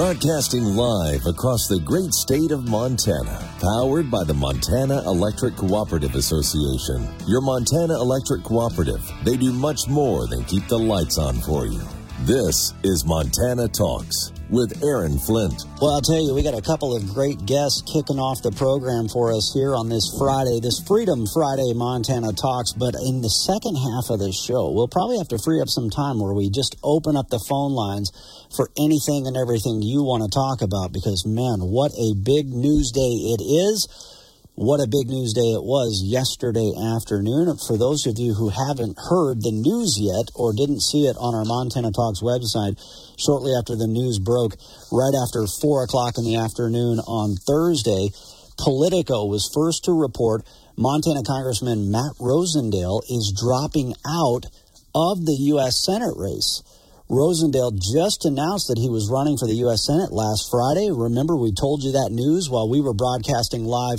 Broadcasting live across the great state of Montana, powered by the Montana Electric Cooperative Association. Your Montana Electric Cooperative, they do much more than keep the lights on for you. This is Montana Talks with Aaron Flint. Well, I'll tell you, we got a couple of great guests kicking off the program for us here on this Friday, this Freedom Friday Montana Talks. But in the second half of this show, we'll probably have to free up some time where we just open up the phone lines for anything and everything you want to talk about because, man, what a big news day it is. What a big news day it was yesterday afternoon. For those of you who haven't heard the news yet or didn't see it on our Montana Talks website, shortly after the news broke, right after 4 o'clock in the afternoon on Thursday, Politico was first to report Montana Congressman Matt Rosendale is dropping out of the U.S. Senate race. Rosendale just announced that he was running for the U.S. Senate last Friday. Remember, we told you that news while we were broadcasting live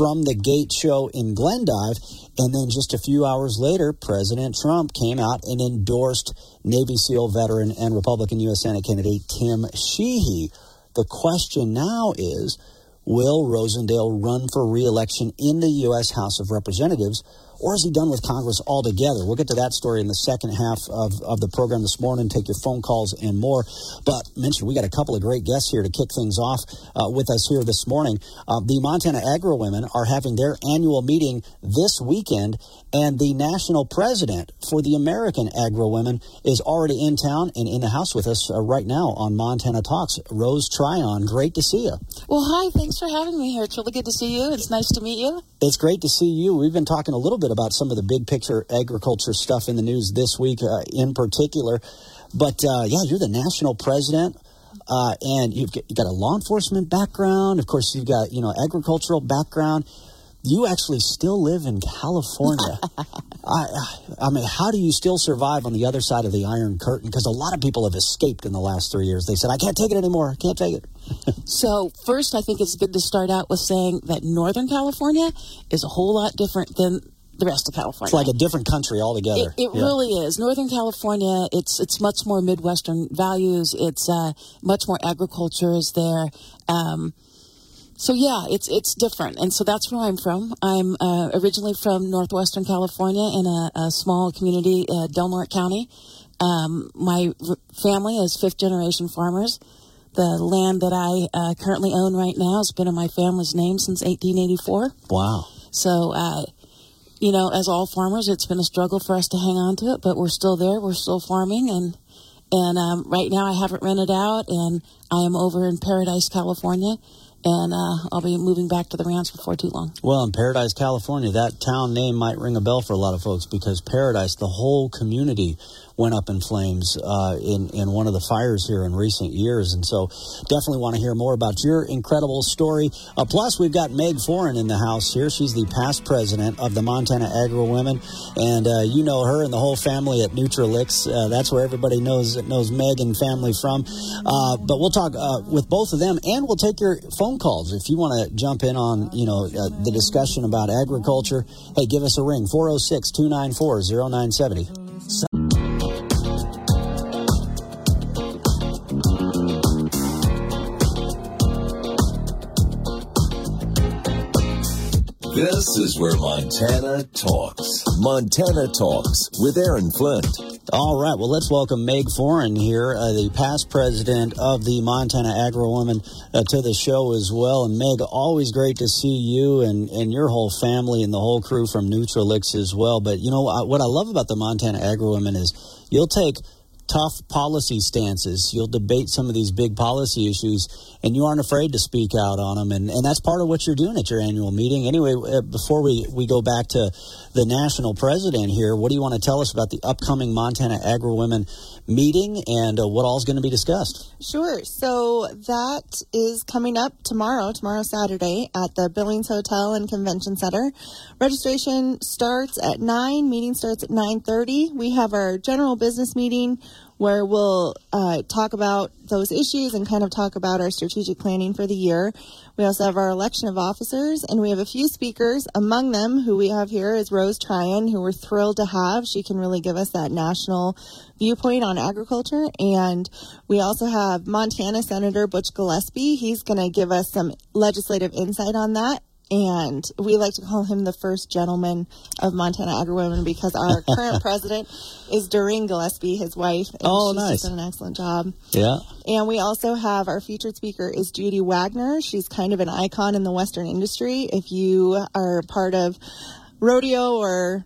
from the Gate Show in Glendive. And then just a few hours later, President Trump came out and endorsed Navy SEAL veteran and Republican U.S. Senate candidate Tim Sheehy. The question now is will Rosendale run for reelection in the U.S. House of Representatives? Or is he done with Congress altogether? We'll get to that story in the second half of, of the program this morning, take your phone calls and more. But mention, we got a couple of great guests here to kick things off uh, with us here this morning. Uh, the Montana Agri Women are having their annual meeting this weekend, and the national president for the American Agri Women is already in town and in the house with us uh, right now on Montana Talks. Rose Tryon, great to see you. Well, hi, thanks for having me here. It's really good to see you. It's nice to meet you. It's great to see you. We've been talking a little bit about some of the big picture agriculture stuff in the news this week, uh, in particular. But uh, yeah, you're the national president. Uh, and you've got, you've got a law enforcement background. Of course, you've got you know agricultural background you actually still live in California. I, I mean, how do you still survive on the other side of the Iron Curtain? Because a lot of people have escaped in the last three years. They said, I can't take it anymore. I can't take it. so, first, I think it's good to start out with saying that Northern California is a whole lot different than the rest of California. It's like a different country altogether. It, it yeah. really is. Northern California, it's it's much more Midwestern values. It's uh, much more agriculture is there. Um, so yeah, it's it's different, and so that's where I'm from. I'm uh, originally from northwestern California in a, a small community, uh, Del Norte County. Um, my r- family is fifth generation farmers. The land that I uh, currently own right now has been in my family's name since 1884. Wow! So, uh, you know, as all farmers, it's been a struggle for us to hang on to it, but we're still there. We're still farming, and and um, right now I haven't rented out, and I am over in Paradise, California and uh, I'll be moving back to the ranch before too long. Well, in Paradise, California, that town name might ring a bell for a lot of folks because Paradise, the whole community went up in flames uh, in in one of the fires here in recent years, and so definitely want to hear more about your incredible story. Uh, plus, we've got Meg Foran in the house here. She's the past president of the Montana Agri Women, and uh, you know her and the whole family at Nutrilix. Uh, that's where everybody knows knows Meg and family from. Uh, but we'll talk uh, with both of them, and we'll take your phone calls if you want to jump in on you know the discussion about agriculture. Hey, give us a ring 406 294 0970. This is where Montana talks. Montana Talks with Aaron Flint. All right. Well, let's welcome Meg Foran here, uh, the past president of the Montana Agri Women, uh, to the show as well. And Meg, always great to see you and, and your whole family and the whole crew from Nutrilix as well. But, you know, what I love about the Montana Agri Women is you'll take tough policy stances. You'll debate some of these big policy issues, and you aren't afraid to speak out on them. And, and that's part of what you're doing at your annual meeting. Anyway, uh, before we, we go back to the national president here, what do you want to tell us about the upcoming Montana Agri Women meeting and uh, what all is going to be discussed? Sure. So that is coming up tomorrow, tomorrow Saturday, at the Billings Hotel and Convention Center. Registration starts at 9, meeting starts at 9.30. We have our general business meeting where we'll uh, talk about those issues and kind of talk about our strategic planning for the year. We also have our election of officers, and we have a few speakers. Among them, who we have here is Rose Tryon, who we're thrilled to have. She can really give us that national viewpoint on agriculture. And we also have Montana Senator Butch Gillespie. He's going to give us some legislative insight on that and we like to call him the first gentleman of Montana AgriWomen because our current president is Doreen Gillespie, his wife. And oh, she's nice! Done an excellent job. Yeah. And we also have our featured speaker is Judy Wagner. She's kind of an icon in the Western industry. If you are part of rodeo or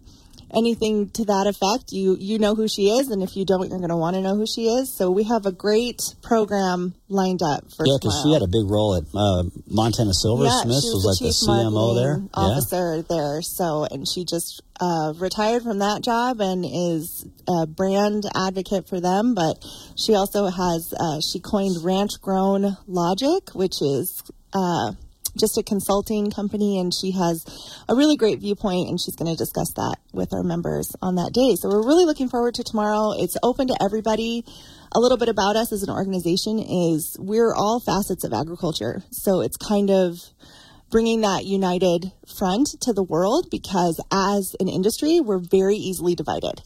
anything to that effect, you you know who she is, and if you don't, you're going to want to know who she is. So we have a great program lined up for yeah, because she had a big role at uh, Montana Silversmiths. Yeah, was, the like the CMO there, officer yeah. there. So, and she just uh, retired from that job and is a brand advocate for them. But she also has uh, she coined ranch grown logic, which is uh, just a consulting company, and she has a really great viewpoint, and she's going to discuss that with our members on that day. So we're really looking forward to tomorrow. It's open to everybody. A little bit about us as an organization is we're all facets of agriculture, so it's kind of bringing that united front to the world because as an industry, we're very easily divided.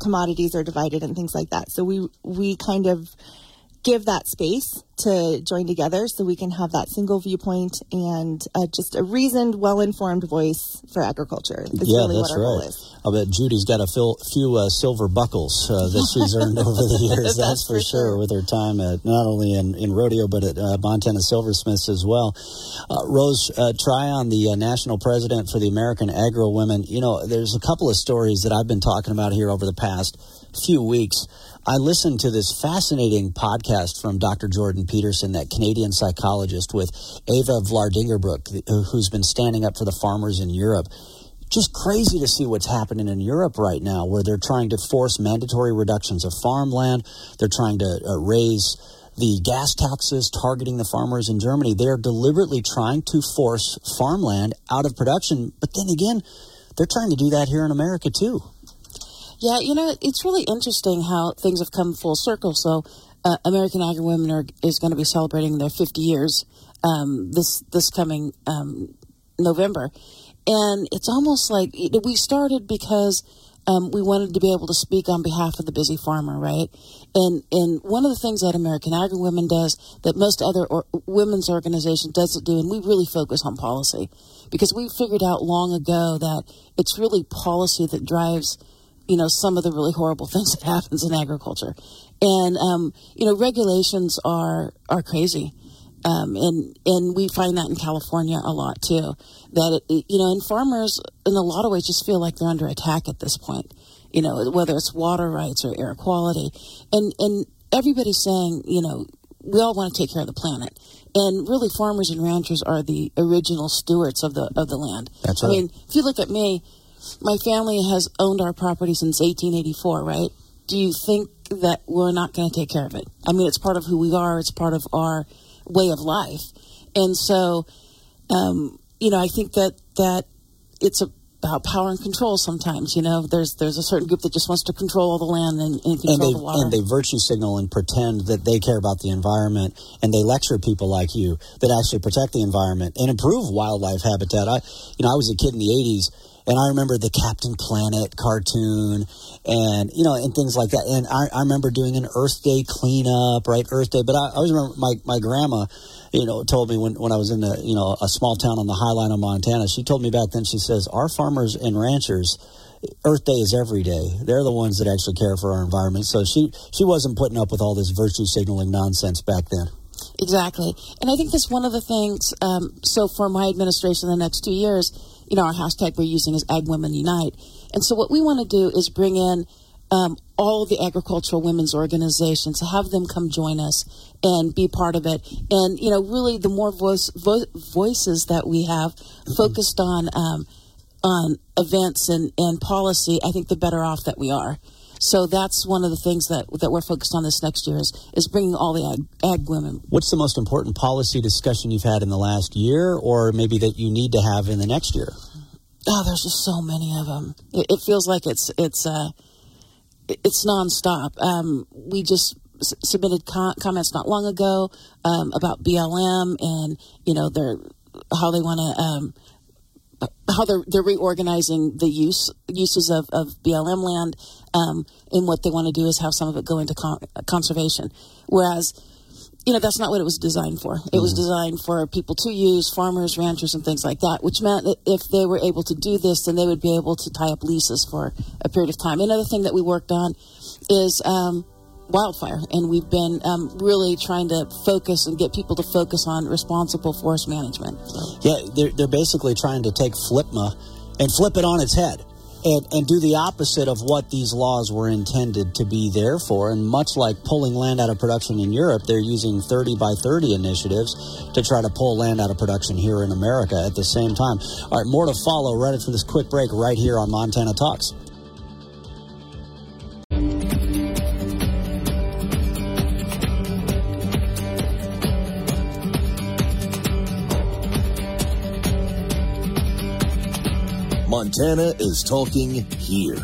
Commodities are divided and things like that. So we we kind of give that space to join together so we can have that single viewpoint and uh, just a reasoned, well informed voice for agriculture. Is yeah, really that's right. I bet Judy's got a few uh, silver buckles uh, that she's earned over the years. that's, that's, for, sure, with her time at not only in, in rodeo but at uh, Montana Silversmiths as well. Uh, Rose uh, Tryon, the national president for the American Agri Women. You know, there's a couple of stories that I've been talking about here over the past few weeks. I listened to this fascinating podcast from Dr. Jordan Peterson, that Canadian psychologist, with Eva Vlaardingerbroek, who's been standing up for the farmers in Europe. Just crazy to see what's happening in Europe right now, where they're trying to force mandatory reductions of farmland. They're trying to uh, raise the gas taxes targeting the farmers in Germany. They're deliberately trying to force farmland out of production. But then again, they're trying to do that here in America too. Yeah, you know, it's really interesting how things have come full circle. So, uh, American AgriWomen are, is going to be celebrating their 50 years um, this this coming um, November, and it's almost like we started because um, we wanted to be able to speak on behalf of the busy farmer, right? And and one of the things that American Agri Women does that most other or, women's organizations doesn't do, and we really focus on policy because we figured out long ago that it's really policy that drives you know some of the really horrible things that happens in agriculture. And um, you know regulations are are crazy. Um, and and we find that in California a lot too that it, you know and farmers in a lot of ways just feel like they're under attack at this point you know whether it's water rights or air quality. And and everybody's saying you know we all want to take care of the planet. And really farmers and ranchers are the original stewards of the of the land. That's right. I mean if you look at me my family has owned our property since 1884, right? Do you think that we're not going to take care of it? I mean, it's part of who we are, it's part of our way of life. And so, um, you know, I think that, that it's about power and control sometimes. You know, there's there's a certain group that just wants to control all the land and, and control and they, the water. And they virtue signal and pretend that they care about the environment, and they lecture people like you that actually protect the environment and improve wildlife habitat. I, you know, I was a kid in the '80s and I remember the Captain Planet cartoon and, you know, and things like that. And I, I remember doing an Earth Day cleanup, right? Earth Day. But I, I always remember my, my grandma, you know, told me when, when I was in the, you know, a small town on the high line of Montana, she told me back then, she says, our farmers and ranchers, Earth Day is every day. They're the ones that actually care for our environment. So she, she wasn't putting up with all this virtue signaling nonsense back then. Exactly. And I think that's one of the things. Um, so for my administration, the next two years, you know, our hashtag we're using is Ag Women Unite. And so what we want to do is bring in um, all the agricultural women's organizations, have them come join us and be part of it. And, you know, really the more voice, vo- voices that we have mm-hmm. focused on, um, on events and, and policy, I think the better off that we are. So that's one of the things that that we're focused on this next year is, is bringing all the ag, ag women. What's the most important policy discussion you've had in the last year, or maybe that you need to have in the next year? Oh, there's just so many of them. It, it feels like it's it's uh, it's nonstop. Um, we just s- submitted com- comments not long ago um, about BLM and you know their how they want to um, how they're they're reorganizing the use uses of, of BLM land, um, and what they want to do is have some of it go into con- conservation, whereas. You know that's not what it was designed for. It was designed for people to use, farmers, ranchers, and things like that. Which meant that if they were able to do this, then they would be able to tie up leases for a period of time. Another thing that we worked on is um, wildfire, and we've been um, really trying to focus and get people to focus on responsible forest management. Yeah, they're, they're basically trying to take FLPMA and flip it on its head and, and do the opposite of what these laws were intended to be there for. And much like pulling land out of production in Europe, they're using 30 by 30 initiatives to try to pull land out of production here in America at the same time. All right, more to follow right after this quick break right here on Montana Talks. Montana is talking here.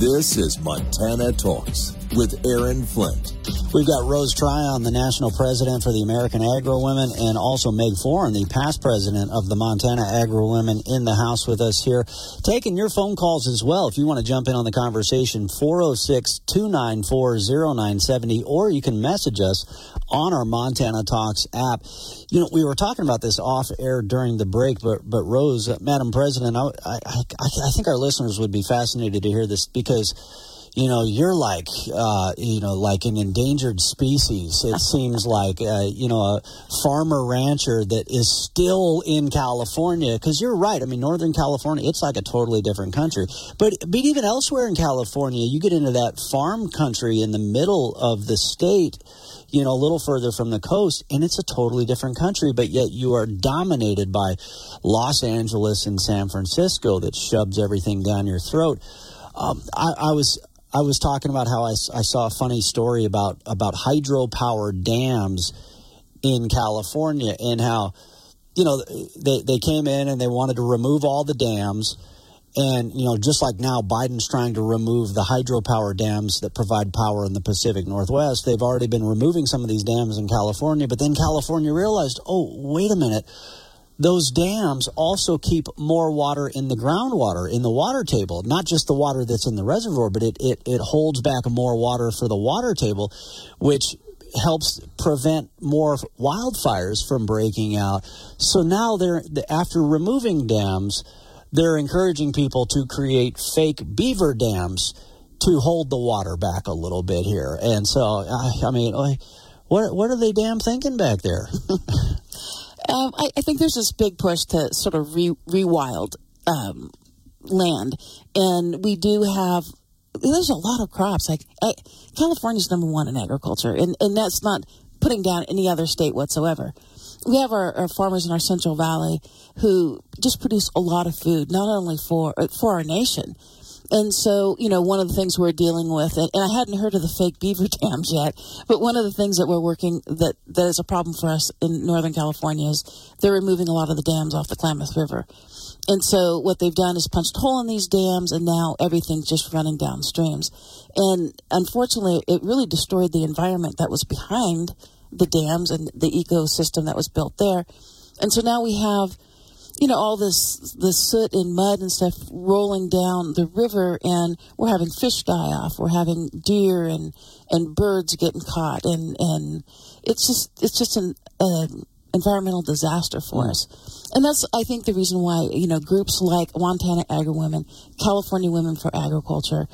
This is Montana Talks with Aaron Flint. We've got Rose Tryon, the national president for the American Agri Women, and also Meg Foran, the past president of the Montana Agri Women, in the house with us here. Taking your phone calls as well. If you want to jump in on the conversation, 406 294 0970, or you can message us on our Montana Talks app. You know, we were talking about this off air during the break, but, but Rose, uh, Madam President, I, I, I, I think our listeners would be fascinated to hear this because you know, you're like, uh, you know, like an endangered species. It seems like, uh, you know, a farmer rancher that is still in California. Because you're right. I mean, Northern California, it's like a totally different country. But, but even elsewhere in California, you get into that farm country in the middle of the state you know, a little further from the coast, and it's a totally different country, but yet you are dominated by Los Angeles and San Francisco that shoves everything down your throat. Um, I, I was I was talking about how I, I saw a funny story about about hydropower dams in California and how you know they they came in and they wanted to remove all the dams and you know just like now Biden's trying to remove the hydropower dams that provide power in the Pacific Northwest they've already been removing some of these dams in California but then California realized oh wait a minute those dams also keep more water in the groundwater, in the water table, not just the water that's in the reservoir, but it, it, it holds back more water for the water table, which helps prevent more wildfires from breaking out. So now they're, after removing dams, they're encouraging people to create fake beaver dams to hold the water back a little bit here. And so, I, I mean, what, what are they damn thinking back there? Um, I, I, think there's this big push to sort of re, rewild um, land, and we do have. There's a lot of crops. Like uh, California's number one in agriculture, and and that's not putting down any other state whatsoever. We have our, our farmers in our Central Valley who just produce a lot of food, not only for uh, for our nation, and so, you know, one of the things we're dealing with, and, and, I hadn't heard of the fake beaver dams yet, but one of the things that we're working that that is a problem for us in Northern California is they're removing a lot of the dams off the Klamath River. And so what they've done is punched hole in these dams, and now everything's just running downstreams. And unfortunately, it really destroyed the environment that was behind the dams and the ecosystem that was built there. And so now we have you know all this the soot and mud and stuff rolling down the river and we're having fish die off. We're having deer and and birds getting caught and and it's just it's just an uh, environmental disaster for us. And that's i think the reason why you know groups like montana agri women california women for agriculture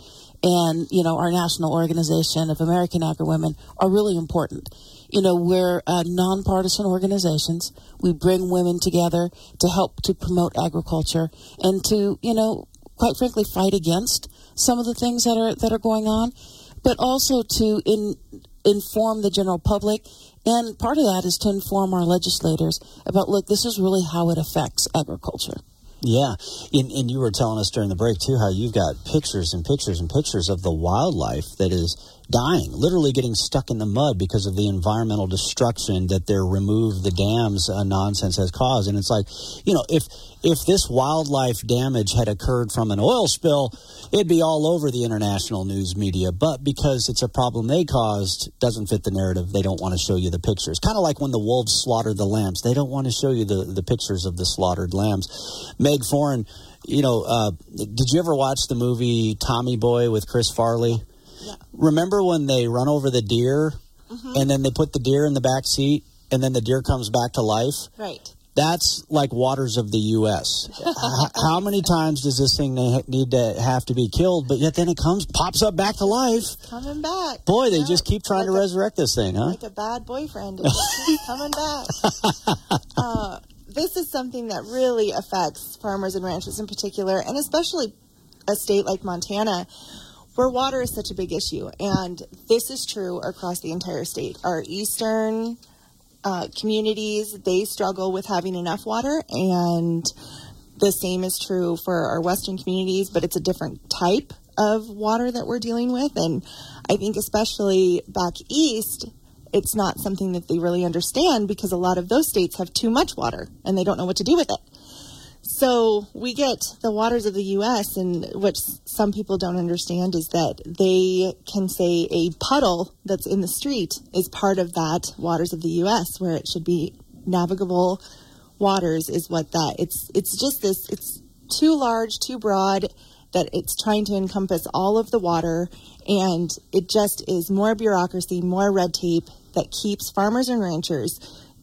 and you know our national organization of american agri women are really important you know, we're uh, nonpartisan organizations. We bring women together to help to promote agriculture and to, you know, quite frankly, fight against some of the things that are that are going on, but also to in, inform the general public. And part of that is to inform our legislators about, look, this is really how it affects agriculture. Yeah, and, and you were telling us during the break too how you've got pictures and pictures and pictures of the wildlife that is dying, literally getting stuck in the mud because of the environmental destruction that their remove the dams uh, nonsense has caused. And it's like, you know, if if this wildlife damage had occurred from an oil spill, it'd be all over the international news media. But because it's a problem they caused, doesn't fit the narrative. They don't want to show you the pictures. Kind of like when the wolves slaughtered the lambs. They don't want to show you the, the pictures of the slaughtered lambs. Meg Foran, you know, uh, did you ever watch the movie Tommy Boy with Chris Farley? Yeah. Remember when they run over the deer Mm-hmm. and then they put the deer in the back seat and then the deer comes back to life? Right. That's like waters of the U.S. How many times does this thing ne- need to have to be killed? But yet then it comes, pops up back to life. Coming back. Boy, they Yeah. just keep trying to a- resurrect this thing, huh? like a bad boyfriend. It just keeps coming back. Uh, this is something that really affects farmers and ranchers in particular, and especially a state like Montana, where water is such a big issue. And this is true across the entire state. Our eastern uh, communities they struggle with having enough water, and the same is true for our western communities, but it's a different type of water that we're dealing with. And I think, especially back east, it's not something that they really understand because a lot of those states have too much water and they don't know what to do with it. So we get the waters of the U.S., and what some people don't understand is that they can say a puddle that's in the street is part of that waters of the U.S., where it should be navigable waters is what that it's it's just this it's too large too broad that it's trying to encompass all of the water and it just is more bureaucracy more red tape that keeps farmers and ranchers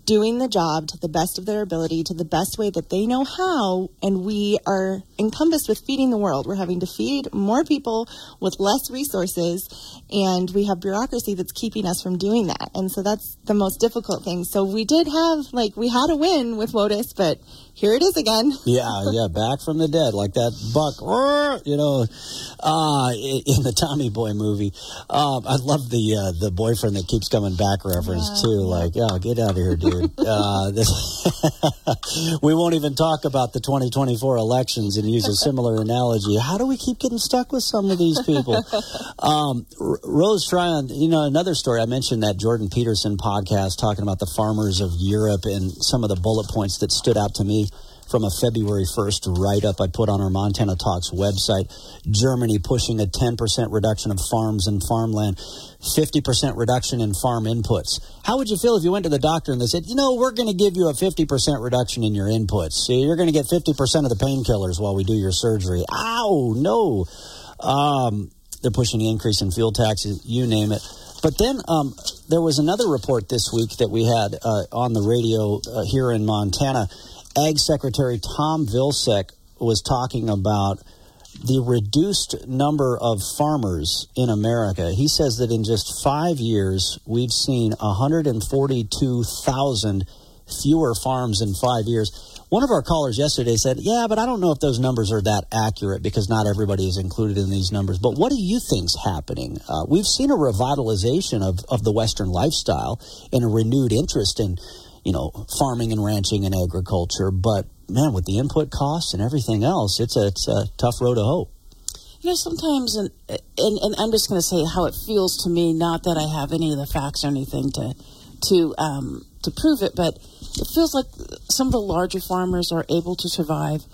doing the job to the best of their ability to the best way that they know how and we are encompassed with feeding the world. We're having to feed more people with less resources and we have bureaucracy that's keeping us from doing that. And so that's the most difficult thing. So we did have like we had a win with WOTUS but here it is again Yeah, yeah, back from the dead, like that buck, you know, uh, in the Tommy Boy movie. Um, I love the uh, the boyfriend that keeps coming back reference too. Like, oh, get out of here, dude. uh, this we won't even talk about the 2024 elections and use a similar analogy. How do we keep getting stuck with some of these people? Um, R- Rose Tryon, you know, another story. I mentioned that Jordan Peterson podcast talking about the farmers of Europe and some of the bullet points that stood out to me from a February 1st write up I put on our Montana Talks website. Germany pushing a 10% reduction of farms and farmland, 50% reduction in farm inputs. How would you feel if you went to the doctor and they said, you know, we're going to give you a 50% reduction in your inputs? You're going to get 50% of the painkillers while we do your surgery. Ow, no. Um, they're pushing the increase in fuel taxes, you name it. But then um, there was another report this week that we had uh, on the radio uh, here in Montana. Ag Secretary Tom Vilsack was talking about the reduced number of farmers in America. He says that in just five years, we've seen 142,000 fewer farms in five years. One of our callers yesterday said, Yeah, but I don't know if those numbers are that accurate because not everybody is included in these numbers. But what do you think's happening? Uh, we've seen a revitalization of, of the Western lifestyle and a renewed interest in, you know, farming and ranching and agriculture. But man, with the input costs and everything else, it's a, it's a tough road to hoe. You know, sometimes, and and, and I'm just going to say how it feels to me. Not that I have any of the facts or anything to to um, to prove it, but it feels like some of the larger farmers are able to survive.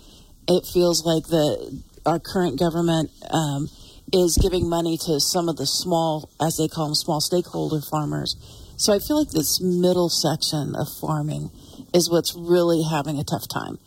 It feels like the our current government um, is giving money to some of the small, as they call them, small stakeholder farmers. So I feel like this middle section of farming is what's really having a tough time.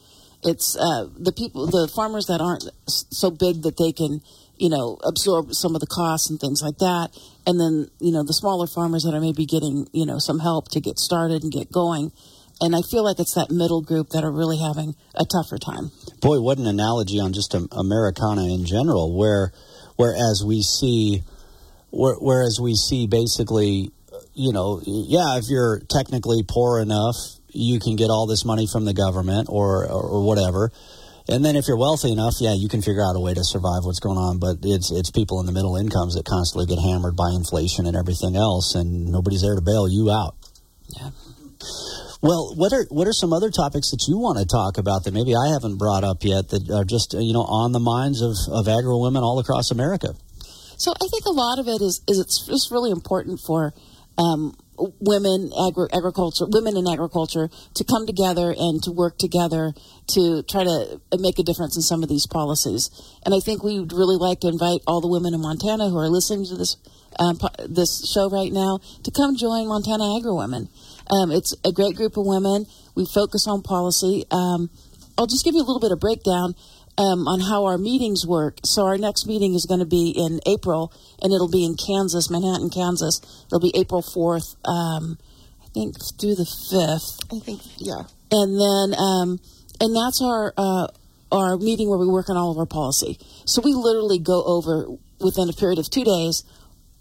It's uh, the people, the farmers that aren't so big that they can, you know, absorb some of the costs and things like that. And then, you know, the smaller farmers that are maybe getting, you know, some help to get started and get going. And I feel like it's that middle group that are really having a tougher time. Boy, what an analogy on just Americana in general, where whereas we see, where, whereas we see basically, you know, yeah, if you're technically poor enough, you can get all this money from the government or, or, whatever. And then if you're wealthy enough, yeah, you can figure out a way to survive what's going on. But it's it's people in the middle incomes that constantly get hammered by inflation and everything else, and nobody's there to bail you out. Yeah. Well, what are what are some other topics that you want to talk about that maybe I haven't brought up yet that are just you know on the minds of of agri women all across America? So I think a lot of it is, is it's just really important for um, women agri- agriculture women in agriculture to come together and to work together to try to make a difference in some of these policies. And i think we would really like to invite all the women in montana who are listening to this um, this show right now to come join montana agri women. Um, it's a great group of women. We focus on policy. Um, i'll just give you a little bit of breakdown um, on how our meetings work. So our next meeting is going to be in April, and it'll be in Kansas, Manhattan, Kansas. It'll be April fourth, um, I think, through the fifth. I think, yeah. And then, um, and that's our uh, our meeting where we work on all of our policy. So we literally go over within a period of two days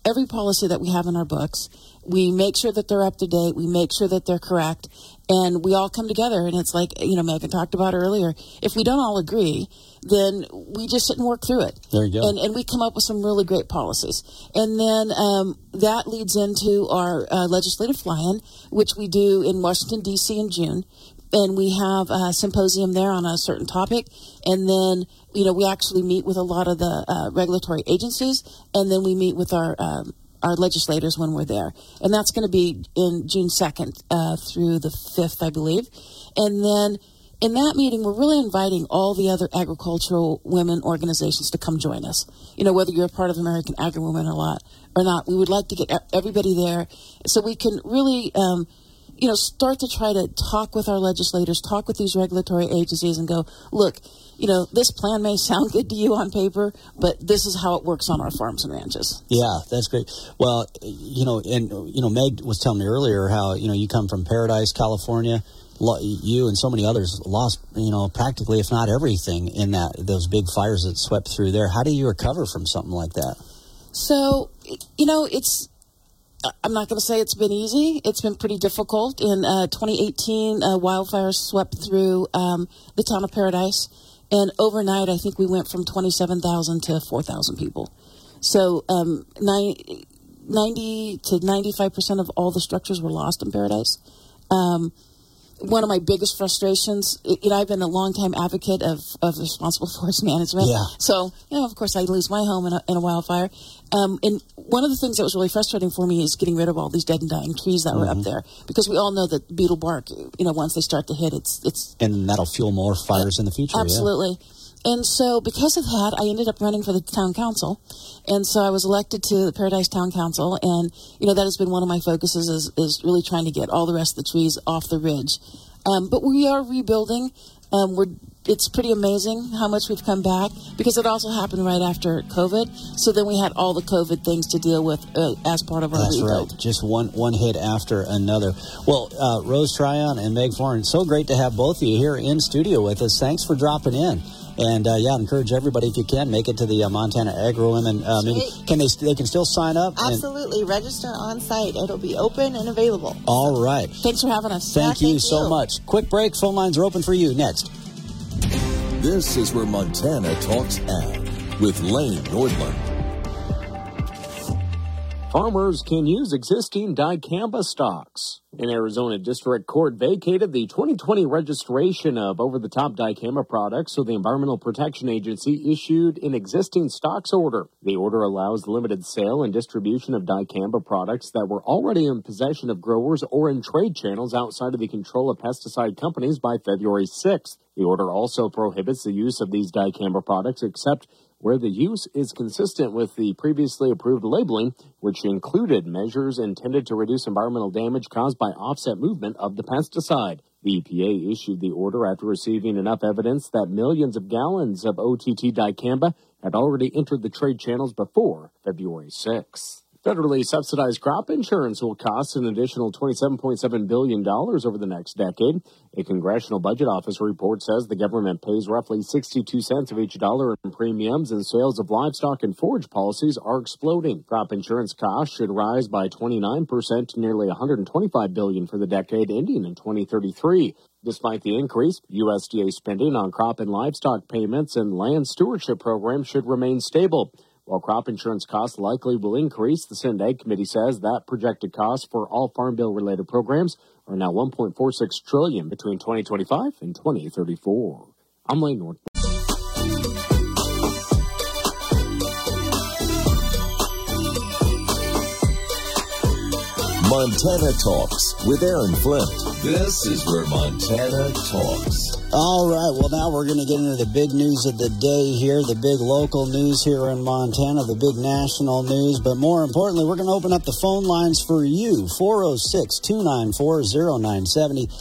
every policy that we have in our books. We make sure that they're up to date. We make sure that they're correct. And we all come together. And it's like, you know, Megan talked about earlier. If we don't all agree, then we just sit and work through it. There you go. And, and we come up with some really great policies. And then um, that leads into our uh, legislative fly in, which we do in Washington, D.C. in June and we have a symposium there on a certain topic and then you know we actually meet with a lot of the uh, regulatory agencies and then we meet with our um, our legislators when we're there. And that's going to be in june 2nd uh, through the 5th i believe. And then in that meeting we're really inviting all the other agricultural women organizations to come join us. You know whether you're a part of american agri women or not or not we would like to get everybody there so we can really um, you know, start to try to talk with our legislators, talk with these regulatory agencies, and go, look, you know, this plan may sound good to you on paper, but this is how it works on our farms and ranches. Yeah, that's great. Well, you know, and you know, Meg was telling me earlier how you know you come from Paradise, California. You and so many others lost, you know, practically, if not everything, in that those big fires that swept through there. How do you recover from something like that? So, you know, it's I'm not going to say it's been easy. It's been pretty difficult. In uh, 2018, uh, wildfires swept through um, the town of Paradise, and overnight, I think we went from 27,000 to 4,000 people. So um, 90 to 95 percent of all the structures were lost in Paradise. Um, one of my biggest frustrations, you know, I've been a long-time advocate of, of responsible forest management. Yeah. So, you know, of course, I lose my home in a, in a wildfire. Um, and one of the things that was really frustrating for me is getting rid of all these dead and dying trees that mm-hmm. were up mm-hmm. there because we all know that beetle bark, you know, once they start to hit, it's it's and that'll fuel more fires uh, in the future. Absolutely. Yeah. And so, because of that, I ended up running for the town council, and so I was elected to the Paradise Town Council. And you know that has been one of my focuses is, is really trying to get all the rest of the trees off the ridge. Um, but we are rebuilding. Um, we're it's pretty amazing how much we've come back because it also happened right after COVID. So then we had all the COVID things to deal with uh, as part of our That's rebuild. right. Just one one hit after another. Well, uh, Rose Tryon and Meg Foran, so great to have both of you here in studio with us. Thanks for dropping in. And uh, yeah, encourage everybody if you can make it to the uh, Montana Agri Women uh, meeting. Can they? They can still sign up. Absolutely, and... register on site. It'll be open and available. All right. Thanks for having us. Thank yeah, you thank so you. much. Quick break. Phone lines are open for you. Next. This is where Montana talks ag with Lane Nordlund. Farmers can use existing dicamba stocks. An Arizona District Court vacated the 2020 registration of over the top dicamba products, so the Environmental Protection Agency issued an existing stocks order. The order allows limited sale and distribution of dicamba products that were already in possession of growers or in trade channels outside of the control of pesticide companies by February 6th. The order also prohibits the use of these dicamba products except where the use is consistent with the previously approved labeling, which included measures intended to reduce environmental damage caused by offset movement of the pesticide. The EPA issued the order after receiving enough evidence that millions of gallons of OTT dicamba had already entered the trade channels before February 6. Federally subsidized crop insurance will cost an additional $27.7 billion over the next decade. A Congressional Budget Office report says the government pays roughly 62 cents of each dollar in premiums, and sales of livestock and forage policies are exploding. Crop insurance costs should rise by 29% to nearly $125 billion for the decade ending in 2033. Despite the increase, USDA spending on crop and livestock payments and land stewardship programs should remain stable. While crop insurance costs likely will increase, the Senate Ag Committee says that projected costs for all Farm Bill related programs are now 1.46 trillion between 2025 and 2034. I'm Lane North. Montana Talks with Aaron Flint. This is where Montana talks. All right, well, now we're going to get into the big news of the day here, the big local news here in Montana, the big national news. But more importantly, we're going to open up the phone lines for you 406 294 0970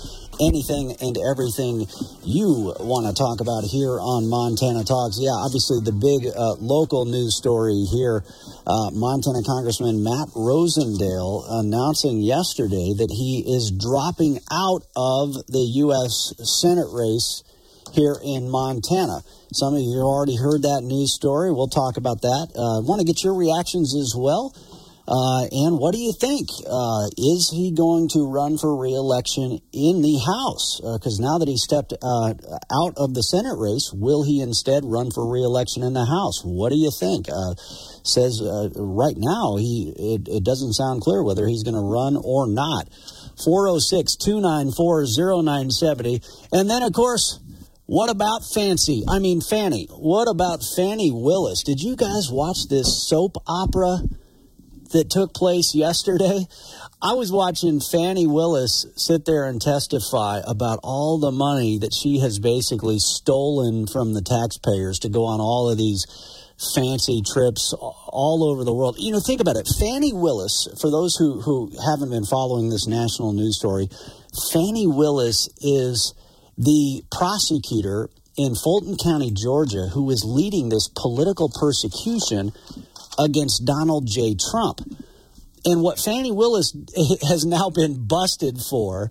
anything and everything you want to talk about here on Montana Talks. Yeah, obviously the big uh, local news story here. Uh, Montana Congressman Matt Rosendale announcing yesterday that he is dropping out of the U.S. Senate race here in Montana. Some of you already heard that news story. We'll talk about that. I uh, want to get your reactions as well. Uh, and what do you think? Uh, is he going to run for reelection in the House? Because uh, now that he stepped uh, out of the Senate race, will he instead run for reelection in the House? What do you think? Uh, says right now he it, it, doesn't sound clear whether he's going to run or not. 406 294 0970. And then, of course, what about Fancy? I mean, Fani. What about Fani Willis? Did you guys watch this soap opera? That took place yesterday, I was watching Fani Willis sit there and testify about all the money that she has basically stolen from the taxpayers to go on all of these fancy trips all over the world. You know, think about it. Fani Willis, for those who, who haven't been following this national news story, Fani Willis is the prosecutor in Fulton County, Georgia, who is leading this political persecution against Donald J. Trump. And what Fani Willis has now been busted for,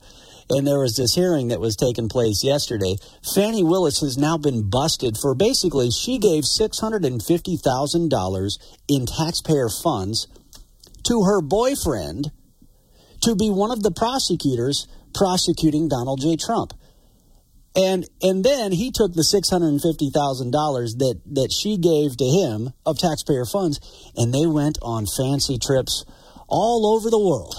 and there was this hearing that was taking place yesterday. Fani Willis has now been busted for basically she gave $650,000 in taxpayer funds to her boyfriend to be one of the prosecutors prosecuting Donald J. Trump. And and then he took the six hundred and fifty thousand dollars that that she gave to him of taxpayer funds, and they went on fancy trips all over the world,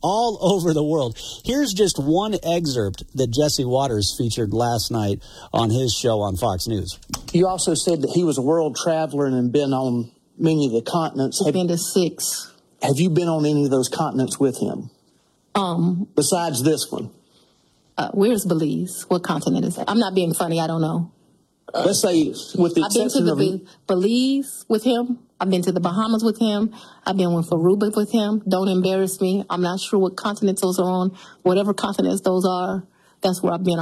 all over the world. Here's just one excerpt that Jesse Watters featured last night on his show on Fox News. You also said that he was a world traveler and had been on many of the continents. I've been to six. Have you been on any of those continents with him? Um, besides this one. Uh, where's Belize? What continent is that? I'm not being funny. I don't know. Uh, Let's say, with the I've been to the Be- Belize with him. I've been to the Bahamas with him. I've been with Aruba with him. Don't embarrass me. I'm not sure what continents those are on. Whatever continents those are, that's where I've been.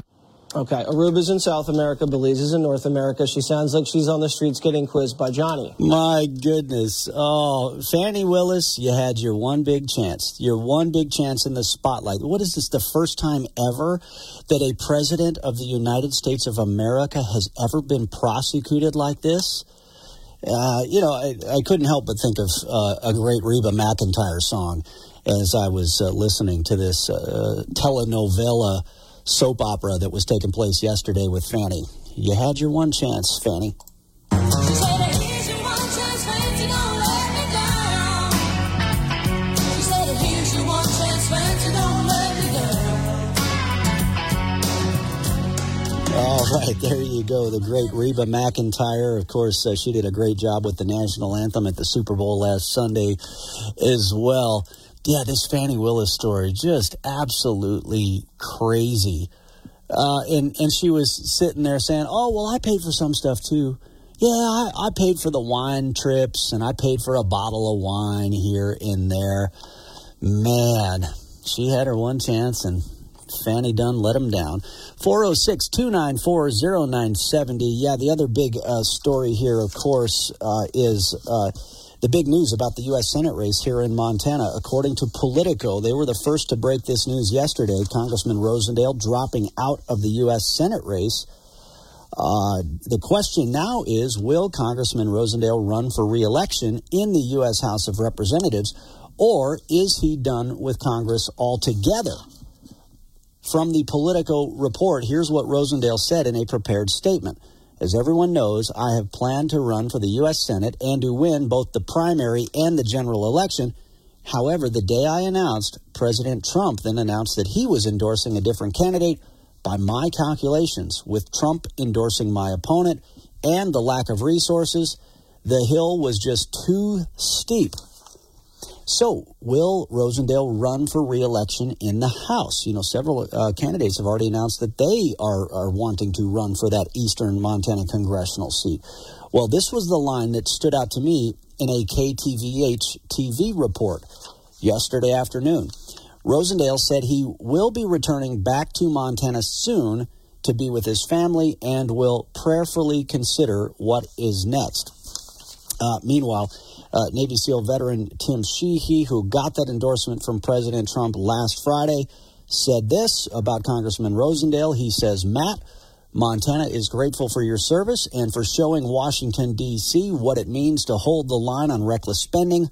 Okay, Aruba's in South America, Belize is in North America. She sounds like she's on the streets getting quizzed by Johnny. My goodness. Oh, Fani Willis, you had your one big chance. Your one big chance in the spotlight. What is this, the first time ever that a president of the United States of America has ever been prosecuted like this? Uh, you know, I, I, couldn't help but think of uh, a great Reba McEntire song as I was uh, listening to this uh, telenovela soap opera that was taking place yesterday with Fani. You had your one chance, Fanny. All right, there you go. The great Reba McEntire. Of course, uh, she did a great job with the national anthem at the Super Bowl last Sunday as well yeah, this Fani Willis story just absolutely crazy. Uh, and and she was sitting there saying, "Oh well, I paid for some stuff too. Yeah, I, I paid for the wine trips and I paid for a bottle of wine here and there. Man, she had her one chance and Fanny Dunn let him down. 406 294 0970. Yeah, the other big uh, story here, of course, uh, is uh, the big news about the U.S. Senate race here in Montana. According to Politico, they were the first to break this news yesterday. Congressman Rosendale dropping out of the U.S. Senate race. Uh, the question now is Will Congressman Rosendale run for reelection in the U.S. House of Representatives, or is he done with Congress altogether? From the Politico report, here's what Rosendale said in a prepared statement. As everyone knows, I have planned to run for the U.S. Senate and to win both the primary and the general election. However, the day I announced, President Trump then announced that he was endorsing a different candidate. By my calculations, with Trump endorsing my opponent and the lack of resources, the hill was just too steep. So, will Rosendale run for reelection in the House? You know, several uh, candidates have already announced that they are, are wanting to run for that eastern Montana congressional seat. Well, this was the line that stood out to me in a KTVH TV report yesterday afternoon. Rosendale said he will be returning back to Montana soon to be with his family and will prayerfully consider what is next. Uh, meanwhile, uh, Navy SEAL veteran Tim Sheehy, who got that endorsement from President Trump last Friday, said this about Congressman Rosendale. He says, Matt, Montana is grateful for your service and for showing Washington, D.C. what it means to hold the line on reckless spending.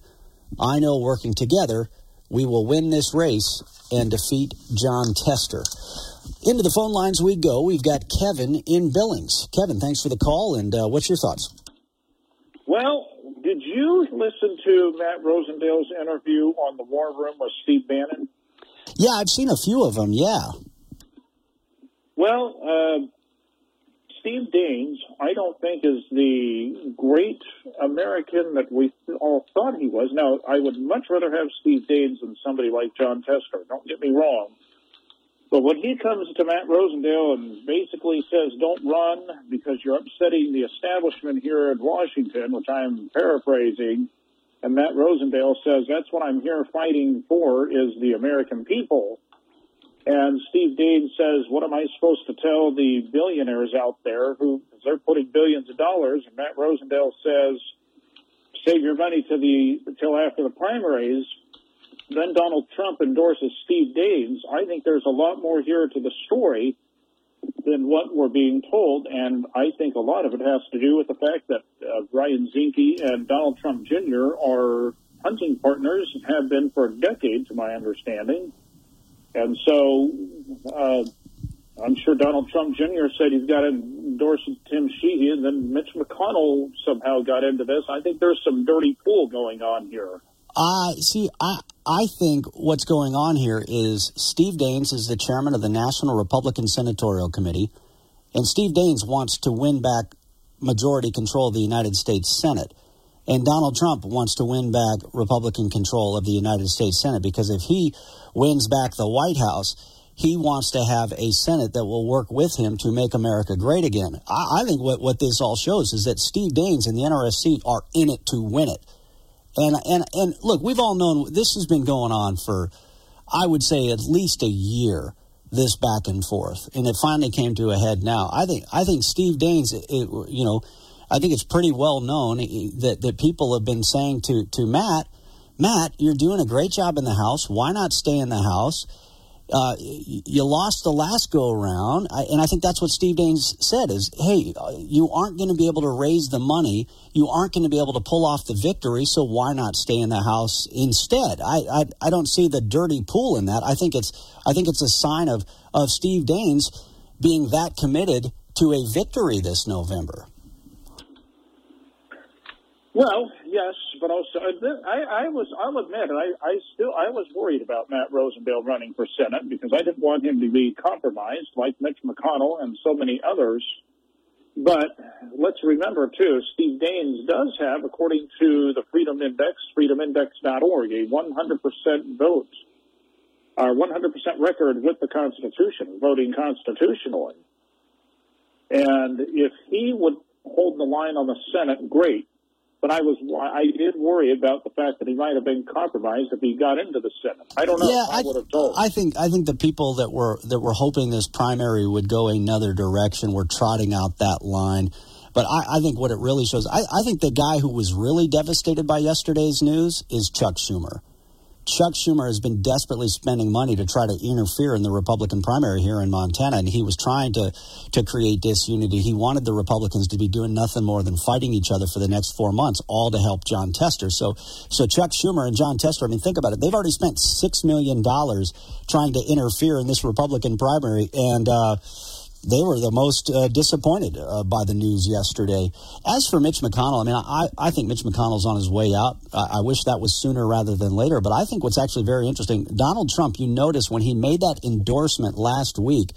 I know working together, we will win this race and defeat Jon Tester. Into the phone lines we go. We've got Kevin in Billings. Kevin, thanks for the call, and uh, what's your thoughts? Well, did you listen to Matt Rosendale's interview on the War Room with Steve Bannon? Yeah, I've seen a few of them. Yeah. Well, uh, Steve Daines, I don't think is the great American that we all thought he was. Now, I would much rather have Steve Daines than somebody like Jon Tester. Don't get me wrong. But when he comes to Matt Rosendale and basically says, don't run because you're upsetting the establishment here in Washington, which I'm paraphrasing, and Matt Rosendale says, that's what I'm here fighting for is the American people. And Steve Daines says, what am I supposed to tell the billionaires out there who, they're putting billions of dollars, and Matt Rosendale says, save your money to the, till after the primaries then Donald Trump endorses Steve Daines, I think there's a lot more here to the story than what we're being told. And I think a lot of it has to do with the fact that uh, Ryan Zinke and Donald Trump Jr. are hunting partners, and have been for a decade, to my understanding. And so uh, I'm sure Donald Trump Jr. said he's got to endorse Tim Sheehy, and then Mitch McConnell somehow got into this. I think there's some dirty pool going on here. I see. I I think what's going on here is Steve Daines is the chairman of the National Republican Senatorial Committee, and Steve Daines wants to win back majority control of the United States Senate. And Donald Trump wants to win back Republican control of the United States Senate because if he wins back the White House, he wants to have a Senate that will work with him to make America great again. I, I think what, what this all shows is that Steve Daines and the NRSC are in it to win it. And and and look, we've all known this has been going on for, I would say, at least a year. This back and forth, and it finally came to a head. Now, I think I think Steve Daines, it, you know, I think it's pretty well known eh, that that people have been saying to to Matt, Matt, you're doing a great job in the House. Why not stay in the House? Uh, you lost the last go around, and I think that's what Steve Daines said: is hey, uh, you aren't going to be able to raise the money, you aren't going to be able to pull off the victory, so why not stay in the house instead? I, I I don't see the dirty pool in that. I think it's I think it's a sign of of Steve Daines being that committed to a victory this November. Well, yes, but also uh, I, I was. I'll admit, I, I still I was worried about Matt Rosendale running for Senate because I didn't want him to be compromised like Mitch McConnell and so many others. But let's remember too, Steve Daines does have, according to the Freedom Index, freedomindex.org, a 100% vote, or 100% record with the Constitution, voting constitutionally. And if he would hold the line on the Senate, great but I was I did worry about the fact that he might have been compromised if he got into the Senate. I don't know. Yeah, I, I would have told. I think I think the people that were that were hoping this primary would go another direction were trotting out that line. But I, I think what it really shows, I, I think the guy who was really devastated by yesterday's news is Chuck Schumer. Chuck Schumer has been desperately spending money to try to interfere in the Republican primary here in Montana, and he was trying to to create disunity. He wanted the Republicans to be doing nothing more than fighting each other for the next four months, all to help Jon Tester. So, so Chuck Schumer and Jon Tester. I mean, think about it. They've already spent six million dollars trying to interfere in this Republican primary, and. Uh, they were the most uh, disappointed uh, by the news yesterday. As for Mitch McConnell, I mean, I, I think Mitch McConnell's on his way out. I, I, wish that was sooner rather than later. But I think what's actually very interesting, Donald Trump, you notice when he made that endorsement last week,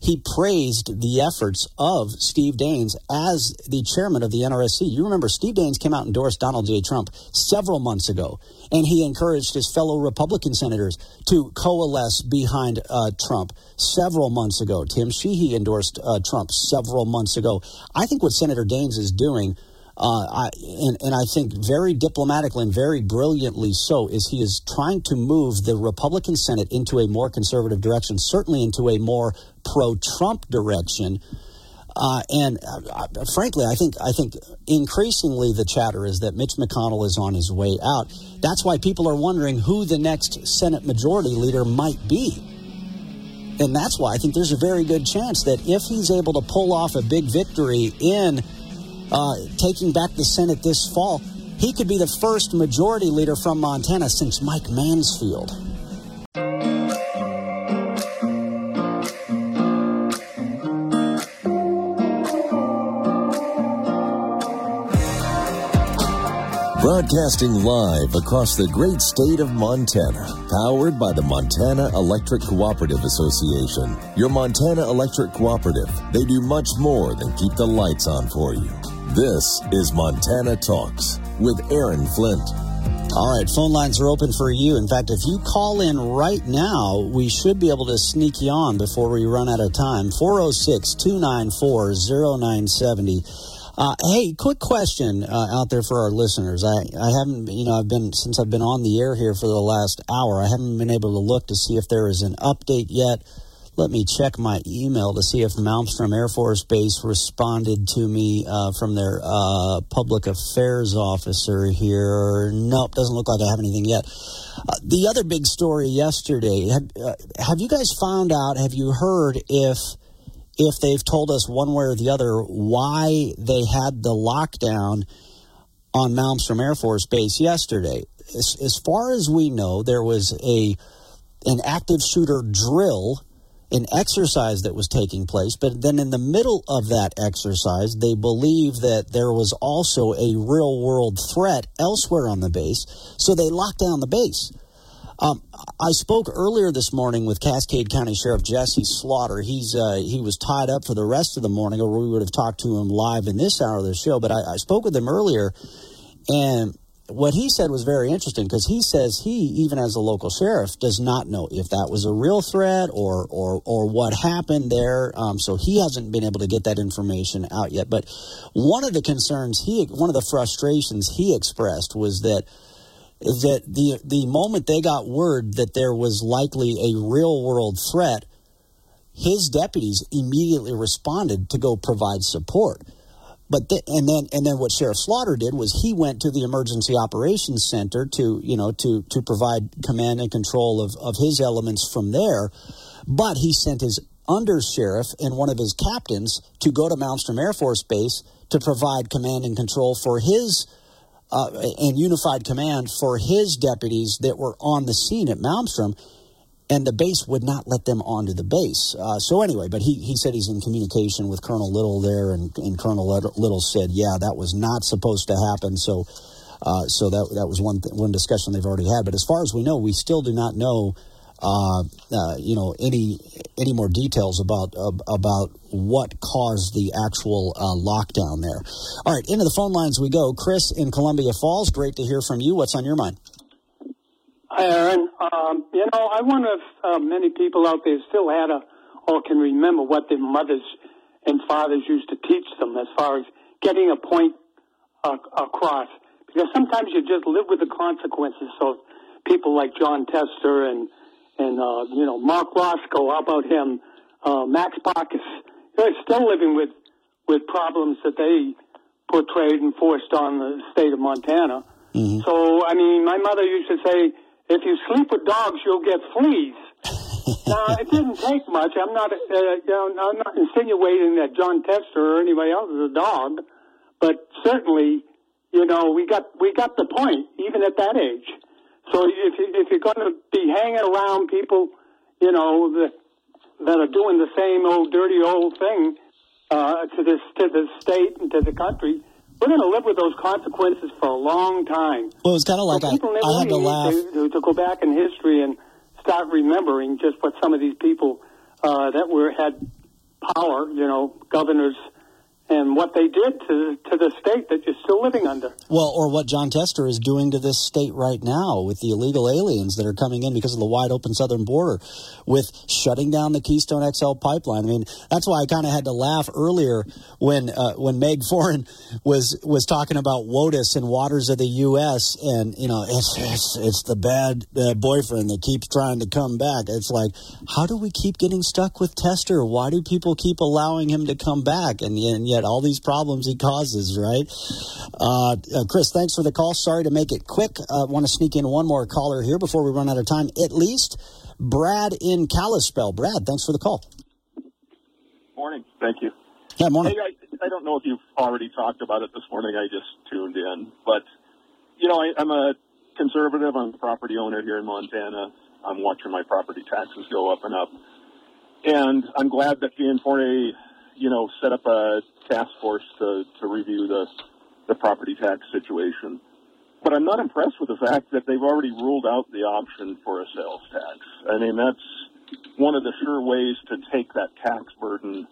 he praised the efforts of Steve Daines as the chairman of the NRSC. You remember Steve Daines came out and endorsed Donald J. Trump several months ago, and he encouraged his fellow Republican senators to coalesce behind uh, Trump several months ago. Tim Sheehy endorsed uh, Trump several months ago. I think what Senator Daines is doing uh, I, and, and I think very diplomatically and very brilliantly so, is he is trying to move the Republican Senate into a more conservative direction, certainly into a more pro-Trump direction. Uh, and uh, frankly, I think I think increasingly the chatter is that Mitch McConnell is on his way out. That's why people are wondering who the next Senate Majority Leader might be. And that's why I think there's a very good chance that if he's able to pull off a big victory in uh, taking back the Senate this fall, he could be the first majority leader from Montana since Mike Mansfield. Broadcasting live across the great state of Montana, powered by the Montana Electric Cooperative Association. Your Montana Electric Cooperative, they do much more than keep the lights on for you. This is Montana Talks with Aaron Flint. All right, phone lines are open for you. In fact, if you call in right now, we should be able to sneak you on before we run out of time. 406 294 0970. Uh, hey, quick question uh, out there for our listeners. I, I haven't, you know, I've been, since I've been on the air here for the last hour, I haven't been able to look to see if there is an update yet let me check my email to see if Malmstrom Air Force Base responded to me uh, from their uh, public affairs officer here. Nope, doesn't look like I have anything yet. Uh, the other big story yesterday. Have, uh, have you guys found out? Have you heard if if they've told us one way or the other why they had the lockdown on Malmstrom Air Force Base yesterday? As, as far as we know, there was a an active shooter drill an exercise that was taking place, but then in the middle of that exercise, they believe that there was also a real world threat elsewhere on the base, so they locked down the base. Um, I spoke earlier this morning with Cascade County Sheriff Jesse Slaughter. He's uh, he was tied up for the rest of the morning, or we would have talked to him live in this hour of the show. But I, I spoke with him earlier, and what he said was very interesting because he says he, even as a local sheriff, does not know if that was a real threat or or or what happened there. Um, so he hasn't been able to get that information out yet. But one of the concerns he, one of the frustrations he expressed was that is that the the moment they got word that there was likely a real world threat, his deputies immediately responded to go provide support. But the, and then and then what Sheriff Slaughter did was he went to the emergency operations center to you know to to provide command and control of of his elements from there. But he sent his under sheriff and one of his captains to go to Malmstrom Air Force Base to provide command and control for his uh, and unified command for his deputies that were on the scene at Malmstrom and the base would not let them onto the base. Uh, so anyway, but he, he said he's in communication with Colonel Little there, and, and Colonel Little said, yeah, that was not supposed to happen. So, uh, so that that was one th- one discussion they've already had. But as far as we know, we still do not know, uh, uh you know, any any more details about about what caused the actual uh, lockdown there. All right, into the phone lines we go. Chris in Columbia Falls, great to hear from you. What's on your mind? Hi, Aaron. Um, you know, I wonder if uh, many people out there still had a or can remember what their mothers and fathers used to teach them as far as getting a point uh, across. Because sometimes you just live with the consequences. So people like Jon Tester and and uh, you know Marc Racicot, how about him? Uh, Max Baucus, they're still living with with problems that they portrayed and forced on the state of Montana. Mm-hmm. So I mean, my mother used to say if you sleep with dogs, you'll get fleas. now, it didn't take much. I'm not, uh, you know, I'm not insinuating that Jon Tester or anybody else is a dog, but certainly, you know, we got we got the point, even at that age. So if you, if you're going to be hanging around people, you know, that that are doing the same old dirty old thing uh, to this to the state and to the country, we're going to live with those consequences for a long time. Well, it's kind of like so I, I had to laugh. To, to, go back in history and start remembering just what some of these people uh, that were had power, you know, governors and what they did to to the state that you're still living under. Well, or what Jon Tester is doing to this state right now with the illegal aliens that are coming in because of the wide open southern border, with shutting down the Keystone XL pipeline. I mean, that's why I kind of had to laugh earlier when uh, when Meg Foran was was talking about WOTUS and waters of the U.S. and you know it's it's, it's the bad uh, boyfriend that keeps trying to come back. It's like, how do we keep getting stuck with Tester? Why do people keep allowing him to come back? And, and yet all these problems he causes, right? Uh, uh, Chris, thanks for the call. Sorry to make it quick. I uh, want to sneak in one more caller here before we run out of time. At least Brad in Kalispell. Brad, thanks for the call. Morning. Thank you. Yeah, morning. Hey, I, I don't know if you've already talked about it this morning. I just tuned in, but you know, I, I'm a conservative. I'm a property owner here in Montana. I'm watching my property taxes go up and up, and I'm glad that Gianforte, you know, set up a task force to, to review the, the property tax situation. But I'm not impressed with the fact that they've already ruled out the option for a sales tax. I mean, that's one of the sure ways to take that tax burden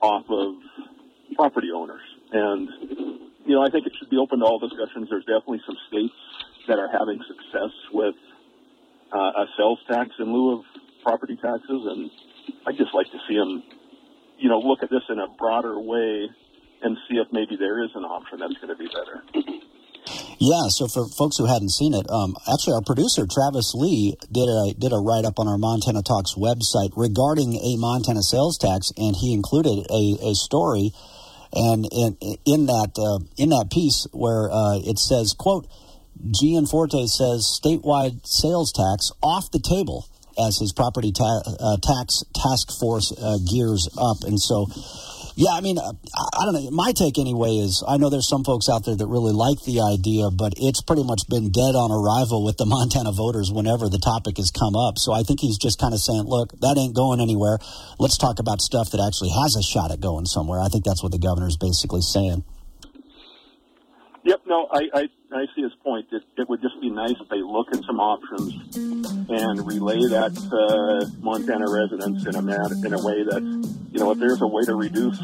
off of property owners. And, you know, I think it should be open to all discussions. There's definitely some states that are having success with uh, a sales tax in lieu of property taxes. And I'd just like to see them you know, look at this in a broader way and see if maybe there is an option that's going to be better. Yeah, so for folks who hadn't seen it, um, actually our producer Travis Lee did a did a write up on our Montana Talks website regarding a Montana sales tax, and he included a, a story, and in in that uh, in that piece where uh, it says, "quote Gianforte says statewide sales tax off the table." As his property ta- uh, tax task force uh, gears up. And so, yeah, I mean, uh, I don't know. My take anyway is I know there's some folks out there that really like the idea, but it's pretty much been dead on arrival with the Montana voters whenever the topic has come up. So I think he's just kind of saying, look, that ain't going anywhere. Let's talk about stuff that actually has a shot at going somewhere. I think that's what the governor's basically saying. Yep, no, I, I, I see his point. It, it would just be nice if they look at some options and relay that to Montana residents in a in a way that, you know, if there's a way to reduce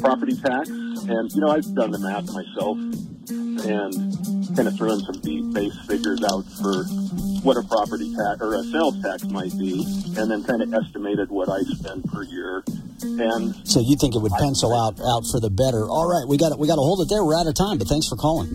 property tax, and, you know, I've done the math myself and kind of thrown some base figures out for what a property tax or a sales tax might be, and then kind of estimated what I spend per year and so you think it would pencil out out for the better? All right, we got we got to hold it there. We're out of time, but thanks for calling.